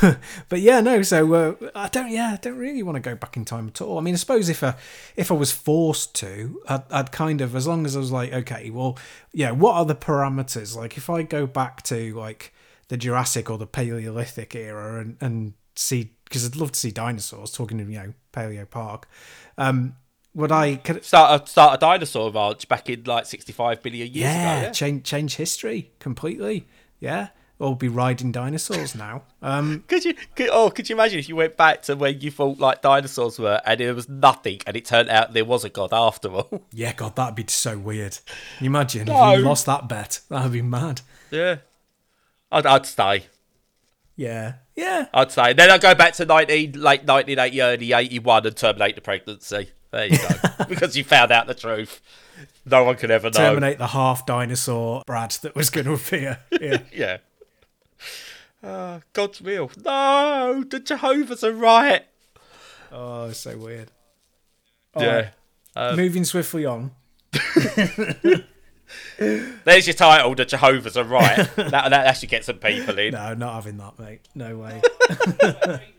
*laughs* but yeah, no. So uh, I don't. Yeah, I don't really want to go back in time at all. I mean, I suppose if I if I was forced to, I'd, I'd kind of as long as I was like, okay, well, yeah, what are the parameters? Like, if I go back to like the Jurassic or the Paleolithic era and and see, because I'd love to see dinosaurs. Talking to you know Paleo Park, um, would I? Could, Start a, start a dinosaur ranch back in like 65 billion years yeah, ago. Yeah. change change history completely. Yeah, we'll be riding dinosaurs now. Um, *laughs* Could you? Could, oh, could you imagine if you went back to when you thought like dinosaurs were, and it was nothing, and it turned out there was a god after all? *laughs* yeah, God, that'd be so weird. Can you imagine No. if you lost that bet? That'd be mad. yeah, I'd, I'd stay. Yeah, yeah. I'd stay. Then I'd go back to 19, late 1980, early 81 and terminate the pregnancy. There you go. *laughs* because you found out the truth. No one could ever know. Terminate the half dinosaur Brad that was going to appear. *laughs* Yeah. Yeah. Uh, God's real. No, the Jehovah's are right. oh, so weird. yeah. Um, Moving swiftly on. *laughs* *laughs* There's your title, The Jehovah's are right. *laughs* that, that actually gets some people in. No, not having that, mate. No way. *laughs*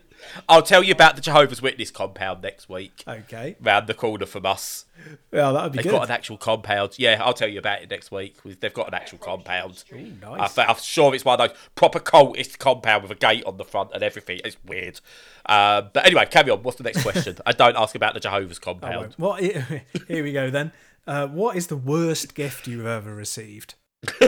I'll tell you about the Jehovah's Witness compound next week. Okay. Round the corner from us. Yeah, that'd be good. They've got an actual compound. Yeah, I'll tell you about it next week. They've got an actual compound. Ooh, I nice. th- I'm sure it's one of those proper cultist compound with a gate on the front and everything. It's weird. Uh, but anyway, carry on. What's the next question? I don't ask about the Jehovah's compound. What? Here we go then. Uh, what is the worst gift you've ever received? *laughs*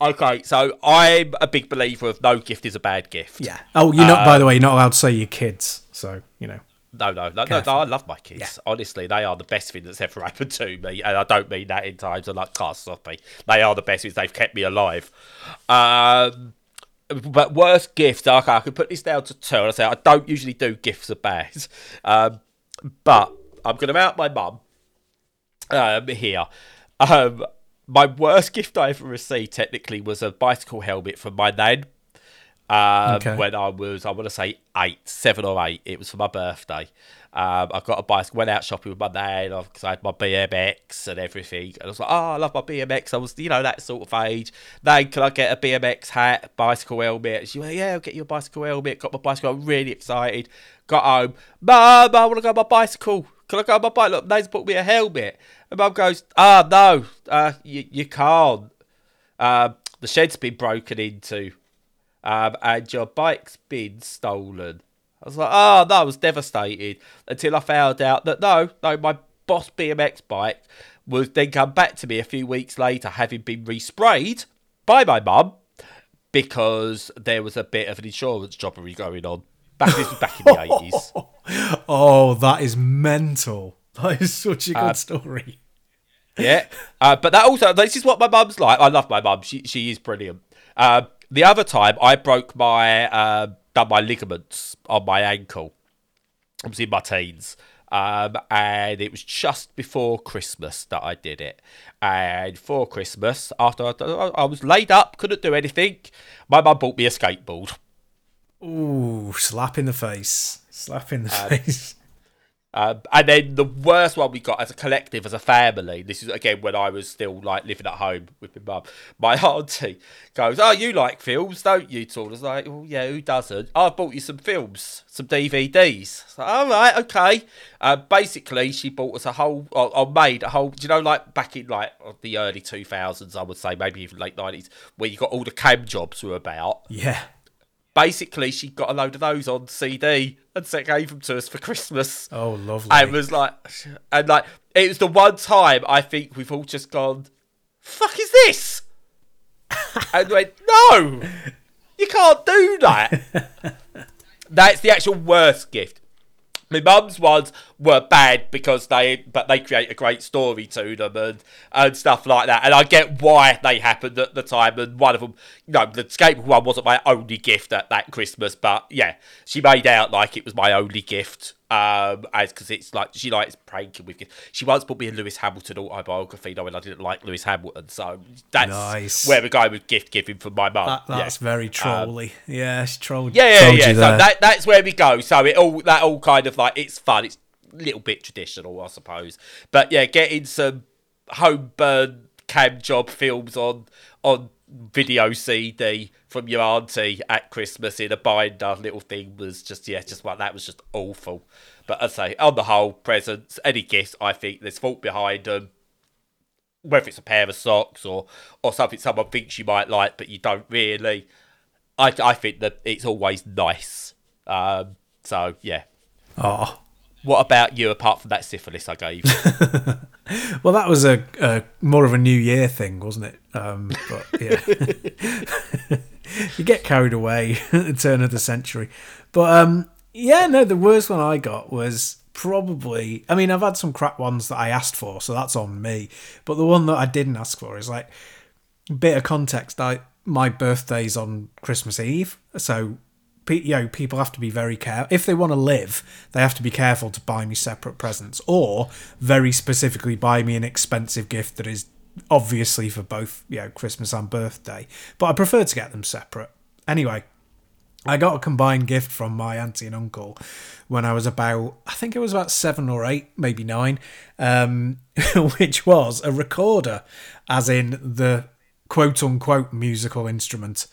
Okay, so I'm a big believer of no gift is a bad gift. Yeah. Oh, you're not. by the way, you're not allowed to say your kids. So you know. No, no, no, no, no. I love my kids. Honestly, they are the best thing that's ever *laughs* happened to me, and I don't mean that in times of like car sloppy. They are the best things. They've kept me alive. Um, but worst gift, okay, I can put this down to two. And I say I don't usually do gifts of bad, um, but I'm going to out my mum um, here. Um, my worst gift I ever received technically was a bicycle helmet from my nan. Um, Okay. When I was, I want to say eight, seven or eight. It was for my birthday. Um, I got a bicycle, went out shopping with my nan because I had my BMX and everything. And I was like, oh, I love my BMX. I was, you know, that sort of age. Nan, can I get a BMX hat, bicycle helmet? She went, yeah, I'll get you a bicycle helmet. Got my bicycle. I'm really excited. Got home. Mum, I want to go on my bicycle. Can I go on my bike? Look, Nan's put me a helmet. And Mum goes, ah, no, uh, you, you can't. Um, the shed's been broken into um, and your bike's been stolen. I was like, oh, no, I was devastated until I found out that no, no, my Boss BMX bike was then come back to me a few weeks later, having been resprayed by my mum because there was a bit of an insurance jobbery going on. Back this was back in the eighties. *laughs* Oh, that is mental. *laughs* That is such a good Uh, story. Yeah, uh, but that also this is what my mum's like. I love my mum; she she is brilliant. Uh, the other time, I broke my uh, done my ligaments on my ankle. I was in my teens, um, and it was just before Christmas that I did it. And for Christmas, after I, I was laid up, couldn't do anything, my mum bought me a skateboard. Ooh, slap in the face. Slap in the face. Um, *laughs* and then the worst one we got as a collective, as a family. This is again when I was still like living at home with my mum. My *laughs* auntie goes, "Oh, you like films, don't you?" Told I was like, "Oh yeah, who doesn't?" "Oh, I bought you some films, some DVDs." So, All right, okay. Uh, basically, she bought us a whole, or, or made a whole. Do you know, like back in like the early two thousands, I would say maybe even late nineties, where you got all the cam jobs were about Yeah. Basically she got a load of those on CD and so gave them to us for Christmas. Oh, lovely. And was like, and like, it was the one time I think we've all just gone, fuck is this? *laughs* and went, no, you can't do that. *laughs* That's the actual worst gift. My mum's ones were bad because they, but they create a great story to them and, and stuff like that. And I get why they happened at the time. And one of them, you know, the skateboard one wasn't my only gift at that Christmas, but yeah, she made out like it was my only gift. Um, as because it's like she likes pranking with gifts. She once bought me a Lewis Hamilton autobiography, knowing I didn't like Lewis Hamilton. So that's Nice. where we're going with gift giving from my mum. that, that's yeah. Um, very trolly. yeah, she trolled. Yeah, yeah, yeah. So that that's where we go. So it all that all kind of like it's fun. It's little bit traditional, I suppose. But yeah, getting some home burn cam job films on on video CD from your auntie at Christmas in a binder little thing was just yeah, just like that was just awful. But I say on the whole, presents, any gifts, I think there's fault behind them. Whether it's a pair of socks or or something someone thinks you might like, but you don't really. I, I think that it's always nice. Um, so yeah. Oh. What about you? Apart from that syphilis I gave. *laughs* Well, that was a, a more of a New Year thing, wasn't it? Um, but yeah, *laughs* you get carried away *laughs* at the turn of the century. But um, yeah, no, the worst one I got was probably. I mean, I've had some crap ones that I asked for, so that's on me. But the one that I didn't ask for is like bit of context. I my birthday's on Christmas Eve, so you know people have to be very careful if they want to live. They have to be careful to buy me separate presents, or very specifically buy me an expensive gift that is obviously for both you know Christmas and birthday. But I prefer to get them separate. Anyway, I got a combined gift from my auntie and uncle when I was about, I think it was about seven or eight, maybe nine, um, *laughs* which was a recorder, as in the quote unquote musical instrument.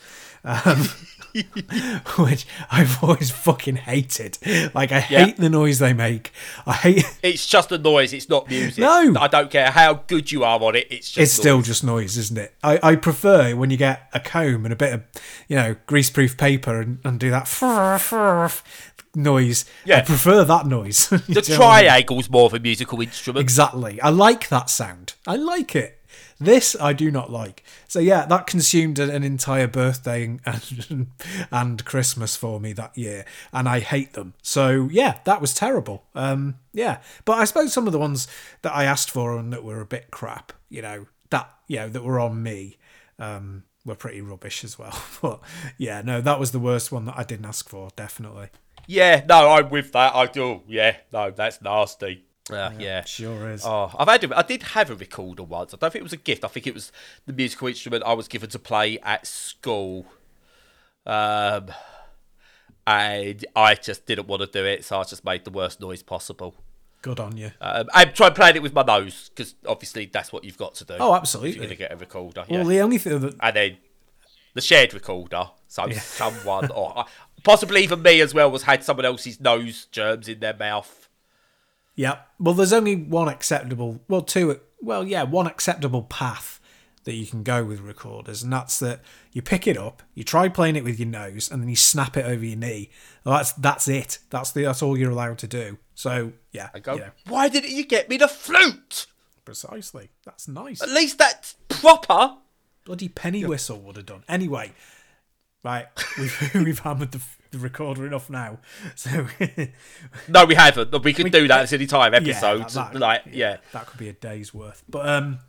Um, *laughs* *laughs* which I've always fucking hated. Like, I hate the noise they make. I hate. *laughs* it's just a noise. It's not music. No. I don't care how good you are on it. It's just It's still just noise, isn't it? I, I prefer when you get a comb and a bit of, you know, greaseproof paper and, and do that *laughs* noise. I Yeah. prefer that noise. the Do you I mean? triangle's more of a musical instrument. Exactly. I like that sound. I like it. This I do not like. So yeah, that consumed an entire birthday and, *laughs* and Christmas for me that year, and I hate them. So yeah, that was terrible. Um, yeah, but I suppose some of the ones that I asked for and that were a bit crap, you know, that you know that were on me, um, were pretty rubbish as well. *laughs* But yeah, no, that was the worst one that I didn't ask for. Definitely. Yeah, no, I'm with that. I do. Yeah, no, that's nasty. Uh, yeah. Sure is. Oh, I've had a, I did have a recorder once. I don't think it was a gift. I think it was the musical instrument I was given to play at school. Um, and I just didn't want to do it, so I just made the worst noise possible. Good on you. Um, and try playing it with my nose because obviously that's what you've got to do. Oh, absolutely. you're gonna get a recorder, Well, yeah. the only thing that and then the shared recorder. So someone, or possibly even me as well, was had someone else's nose germs in their mouth. Yeah. Well, there's only one acceptable, well, two, well, yeah, one acceptable path that you can go with recorders, and that's that you pick it up, you try playing it with your nose, and then you snap it over your knee. Well, that's that's it. That's the that's all you're allowed to do. So yeah, I go, you know, why didn't you get me the flute? precisely. That's nice. At least that's proper. Bloody penny whistle would have done. Anyway, right, *laughs* we've we've hammered the, the recorder enough now. So *laughs* No, we haven't. We can do that at any time. Yeah, Episodes, that- like yeah. That could be a day's worth. But um,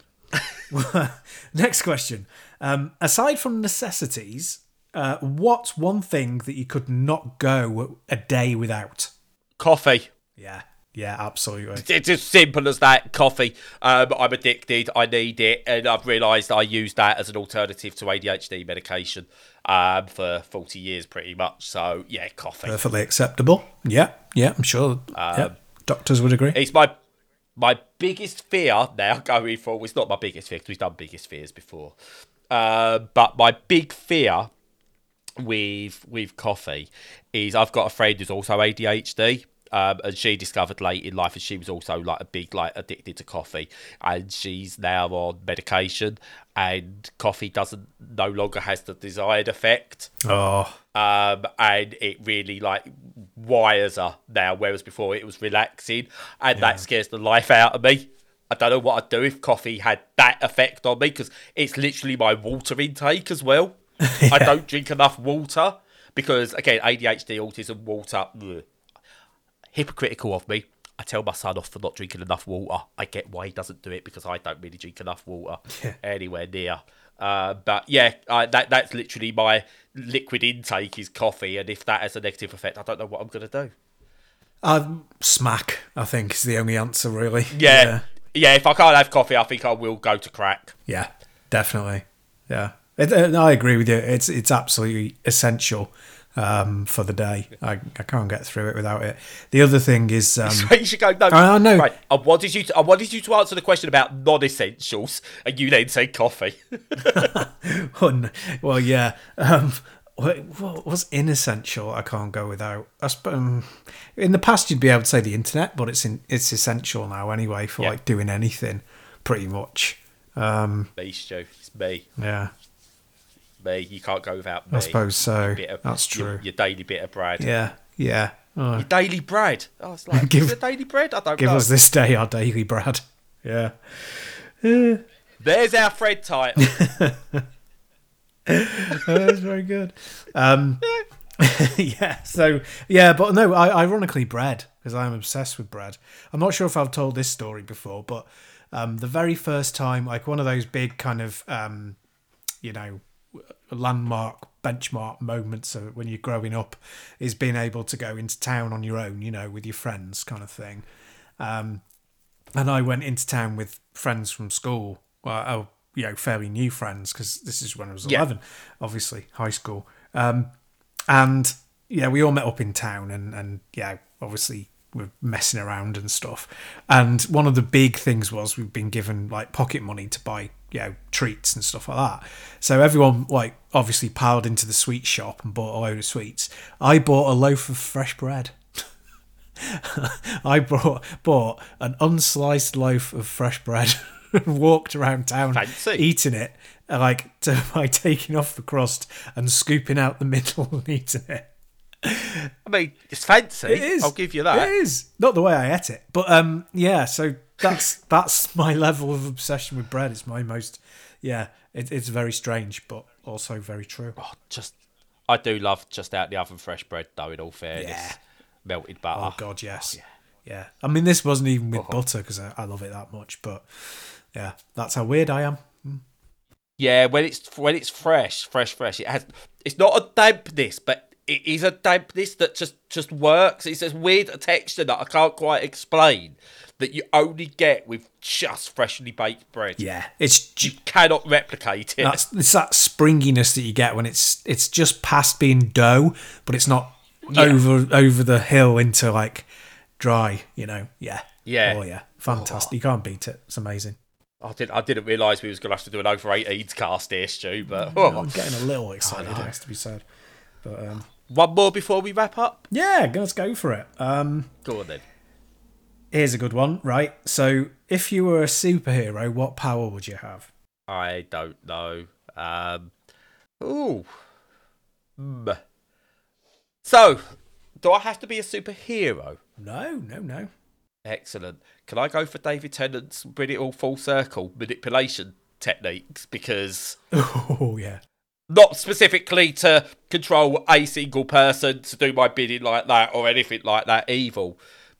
*laughs* next question. Um, aside from necessities, uh, what's one thing that you could not go a day without? Coffee. Yeah, yeah, absolutely. It's as simple as that. Coffee. Um, I'm addicted. I need it, and I've realised I use that as an alternative to ADHD medication um, for 40 years, pretty much. So yeah, coffee. Perfectly acceptable. Yeah, yeah, I'm sure. yeah, doctors would agree. It's my my biggest fear now *laughs* going forward. It's not my biggest fear because we've done biggest fears before. Uh, but my big fear with with coffee is I've got a friend who's also ADHD. Um, and she discovered late in life, and she was also like a big like addicted to coffee, and she's now on medication, and coffee doesn't no longer has the desired effect Oh, um, and it really like wires her now, whereas before it was relaxing, and that scares the life out of me. I don't know what I'd do if coffee had that effect on me because it's literally my water intake as well. *laughs* I don't drink enough water because again, ADHD, autism, water. ugh. Hypocritical of me. I tell my son off for not drinking enough water. I get why he doesn't do it because I don't really drink enough water Yeah. anywhere near. Uh, but yeah, uh, that that's literally my liquid intake is coffee, and if that has a negative effect, I don't know what I'm gonna do. uh, smack. I think is the only answer, really. Yeah, yeah. if I can't have coffee, I think I will go to crack. Yeah, definitely. Yeah, it, I agree with you. It's it's absolutely essential um, for the day. I, I can't get through it without it. The other thing is, *laughs* um, you should go. No, I know. Right, I wanted you. To, I wanted you to answer the question about non-essentials, and you then said coffee. *laughs* *laughs* well, yeah. Um, what, was inessential? I can't go without. I sp- um, in the past, you'd be able to say the internet, but it's in, it's essential now anyway for Yeah. like doing anything, pretty much. Um, me, Stu. It's me. yeah, Me. You can't go without me. I suppose so. Bit of- That's true. Your, daily bit of bread. Yeah, yeah. Oh, Your daily bread. Oh, it's like *laughs* Give- is it daily bread? I don't give know. us this day our daily bread. Yeah. *laughs* There's our Fred title. *laughs* That's very good. Um, yeah. So yeah, but no. I, ironically, bread because I'm obsessed with bread. I'm not sure if I've told this story before, but um, the very first time, like one of those big kind of, um, you know, landmark benchmark moments of when you're growing up, is being able to go into town on your own. You know, with your friends, kind of thing. Um, and I went into town with friends from school. Well, oh, you know, fairly new friends because this is when I was Yeah. eleven, obviously high school. Um, and yeah, we all met up in town, and and yeah, obviously we're messing around and stuff. And one of the big things was we've been given like pocket money to buy you know treats and stuff like that. So everyone like obviously piled into the sweet shop and bought a load of sweets. I bought a loaf of fresh bread. *laughs* I brought bought an unsliced loaf of fresh bread and *laughs* walked around town Fancy. eating it, like to, *laughs* by taking off the crust and scooping out the middle and eating it. I mean, it's fancy. It is. I'll give you that. It is not the way I ate it, but um, yeah. So that's that's my level of obsession with bread. It's my most, yeah. It, it's very strange, but also very true. Oh, just I do love just out the oven fresh bread though. In all fairness, Yeah. melted oh, butter. Oh God, yes. yeah. I mean, this wasn't even with Oh. butter because I, I love it that much, but yeah, that's how weird I am. Hmm. Yeah, when it's when it's fresh, fresh, fresh. It has. It's not a dampness, but it is a dampness that just just works. It's this weird texture that I can't quite explain that you only get with just freshly baked bread. Yeah, it's You cannot replicate it. that's it's that springiness that you get when it's it's just past being dough, but it's not over over the hill into like dry. You know, yeah, Yeah. oh yeah, fantastic. You can't beat it. It's amazing. I didn't I didn't realise we was gonna have to do an over 18s cast here, Stu, but I'm oh. getting a little excited. It has to be said, but um, one more before we wrap up. yeah, let's go for it. Um, Go on then. here's a good one, right? So, if you were a superhero, what power would you have? I don't know. Um, ooh. Hmm. So, do I have to be a superhero? No, no, no. Excellent. Can I go for David Tennant's bring it all full circle manipulation techniques? Because *laughs* Oh yeah, not specifically to control a single person to do my bidding like that or anything like that evil.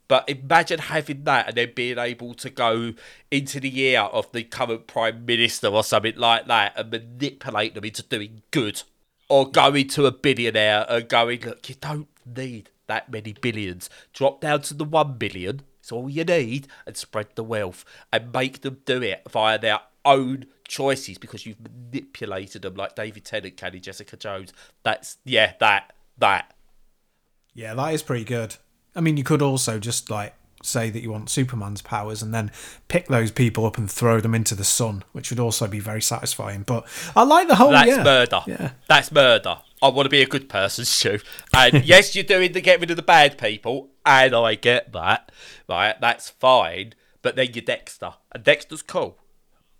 But imagine having that and then being able to go into the ear of the current prime minister or something like that and manipulate them into doing good. Or going to a billionaire and going, look, you don't need that many billions. Drop down to the one billion. It's all you need, and spread the wealth and make them do it via their own choices because you've manipulated them like David Tennant can in Jessica Jones. That's yeah, that that. yeah, that is pretty good. I mean, you could also just like say that you want Superman's powers and then pick those people up and throw them into the sun, which would also be very satisfying. But I like the whole That's yeah. murder. Yeah. That's murder. I want to be a good person, *laughs* Stu. And *laughs* yes, you're doing the get rid of the bad people, and I get that. Right, that's fine. But then you're Dexter, and Dexter's cool,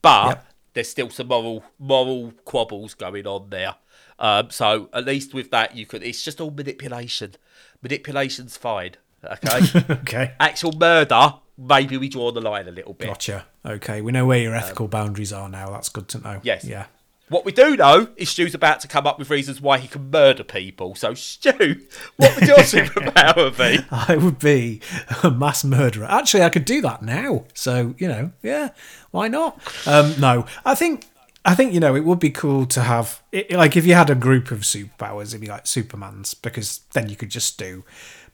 but Yep. There's still some moral moral quabbles going on there. Um, so at least with that, you could. It's just all manipulation. Manipulation's fine. Okay. *laughs* okay. Actual murder, maybe we draw the line a little bit. Gotcha. Okay, we know where your ethical boundaries are now. That's good to know. Yes. Yeah. What we do know is Stu's about to come up with reasons why he can murder people. So, Stu, what would your *laughs* superpower be? I would be a mass murderer. Actually, I could do that now. So you know, yeah, why not? Um, no, I think I think you know it would be cool to have it, like if you had a group of superpowers, it'd be like Superman's because then you could just do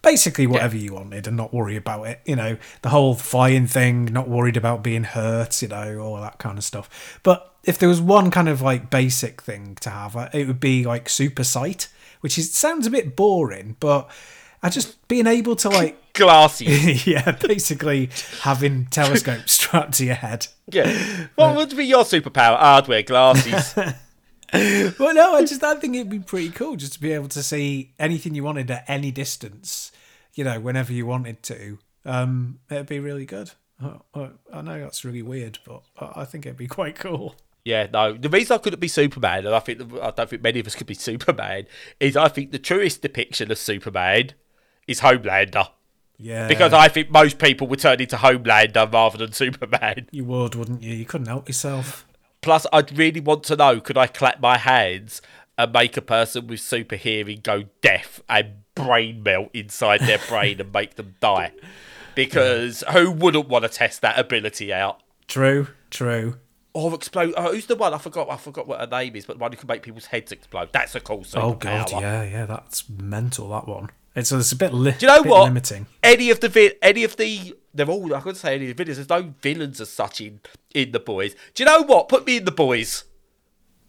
basically whatever you wanted and not worry about it. You know, the whole flying thing, not worried about being hurt. You know, all that kind of stuff. But if there was one kind of like basic thing to have, uh, it would be like super sight, which is sounds a bit boring, but. I just being able to like *laughs* Glasses. *laughs* yeah, basically having *laughs* telescopes strapped to your head. Yeah. What would be your superpower? Hardware, glasses. *laughs* Well, no, I just I think it'd be pretty cool just to be able to see anything you wanted at any distance, you know, whenever you wanted to. Um, it'd be really good. I, I, I know that's really weird, but I I think it'd be quite cool. Yeah, no. The reason I couldn't be Superman, and I think I don't think many of us could be Superman, is I think the truest depiction of Superman is Homelander. Yeah, Because I think most people would turn into Homelander rather than Superman. you would, wouldn't you? You couldn't help yourself. Plus, I'd really want to know could I clap my hands and make a person with super hearing go deaf and brain melt inside their brain and make them die? Because who wouldn't want to test that ability out? True, true. Or explode. Oh, who's the one? I forgot. I forgot what her name is, but the one who can make people's heads explode. That's a cool oh, superpower. Oh god, yeah, yeah, that's mental. That one. It's, it's a bit, li- Do you know what? limiting. Any of the vi- any of the they're all I couldn't say any of the villains. There's no villains as such in in the boys. Do you know what? Put me in the boys.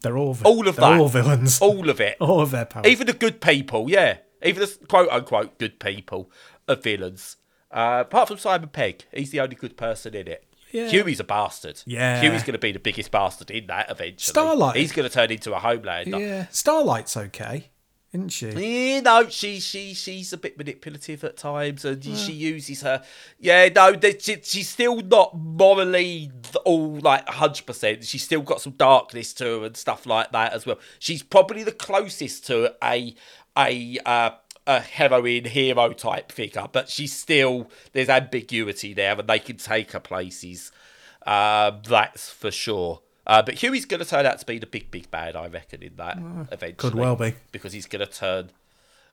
They're all vi- All of they're that. all villains. All of it. *laughs* all of their powers. Even the good people, yeah. Even the quote unquote good people are villains. Uh, apart from Simon Pegg, he's the only good person in it. Yeah. Hughie's a bastard. Yeah. Hughie's going to be the biggest bastard in that eventually. Starlight. He's going to turn into a Homelander. yeah, Starlight's okay, isn't she? Yeah, no, she she she's a bit manipulative at times, and she uses her. Yeah, no, she, she's still not morally all like hundred percent. She's still got some darkness to her and stuff like that as well. She's probably the closest to a a uh, a heroine hero type figure, but she's still there's ambiguity there, and they can take her places. Um, that's for sure. Uh, but Hughie's going to turn out to be the big, big bad, I reckon, in that eventually. Could well be. Because he's going to turn.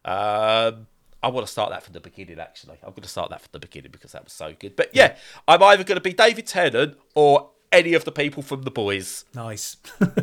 Um, I want to start that from the beginning, actually. I'm going to start that from the beginning because that was so good. But yeah, I'm either going to be David Tennant or any of the people from The Boys. Nice. *laughs*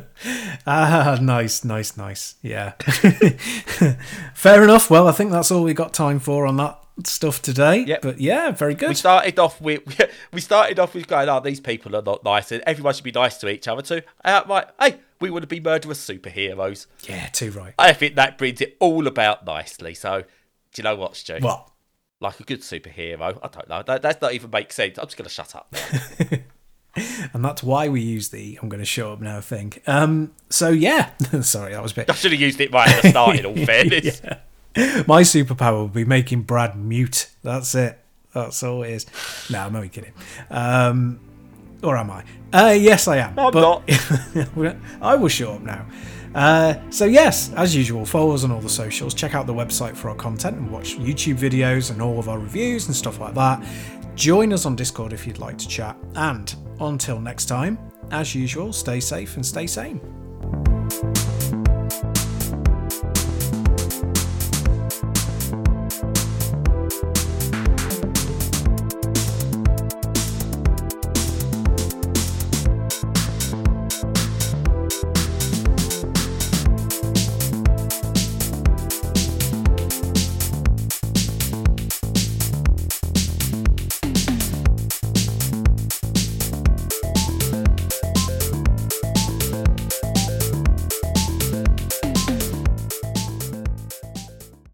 Ah, nice, nice, nice. Yeah. *laughs* Fair enough. Well, I think that's all we got time for on that stuff today. Yep. But yeah, very good. We started off with *laughs* we started off with going, oh, these people are not nice, and everyone should be nice to each other too. Uh, right, hey, we want to be murderous superheroes. yeah, too right. I think that brings it all about nicely. So, do you know what, Stu? What? Like a good superhero. I don't know. That, that's not even make sense. I'm just going to shut up. *laughs* And that's why we use the I'm going to show up now thing. Um, so yeah, *laughs* sorry, that was a bit. I should have used it right at the start, in all fairness. *laughs* My superpower would be making Brad mute. That's it. That's all it is. No, I'm only kidding. Um, or am I? Uh, yes, I am. I'm not. *laughs* I will show up now. Uh, so yes, as usual, follow us on all the socials. Check out the website for our content and watch YouTube videos and all of our reviews and stuff like that. Join us on Discord if you'd like to chat. And until next time, as usual, stay safe and stay sane.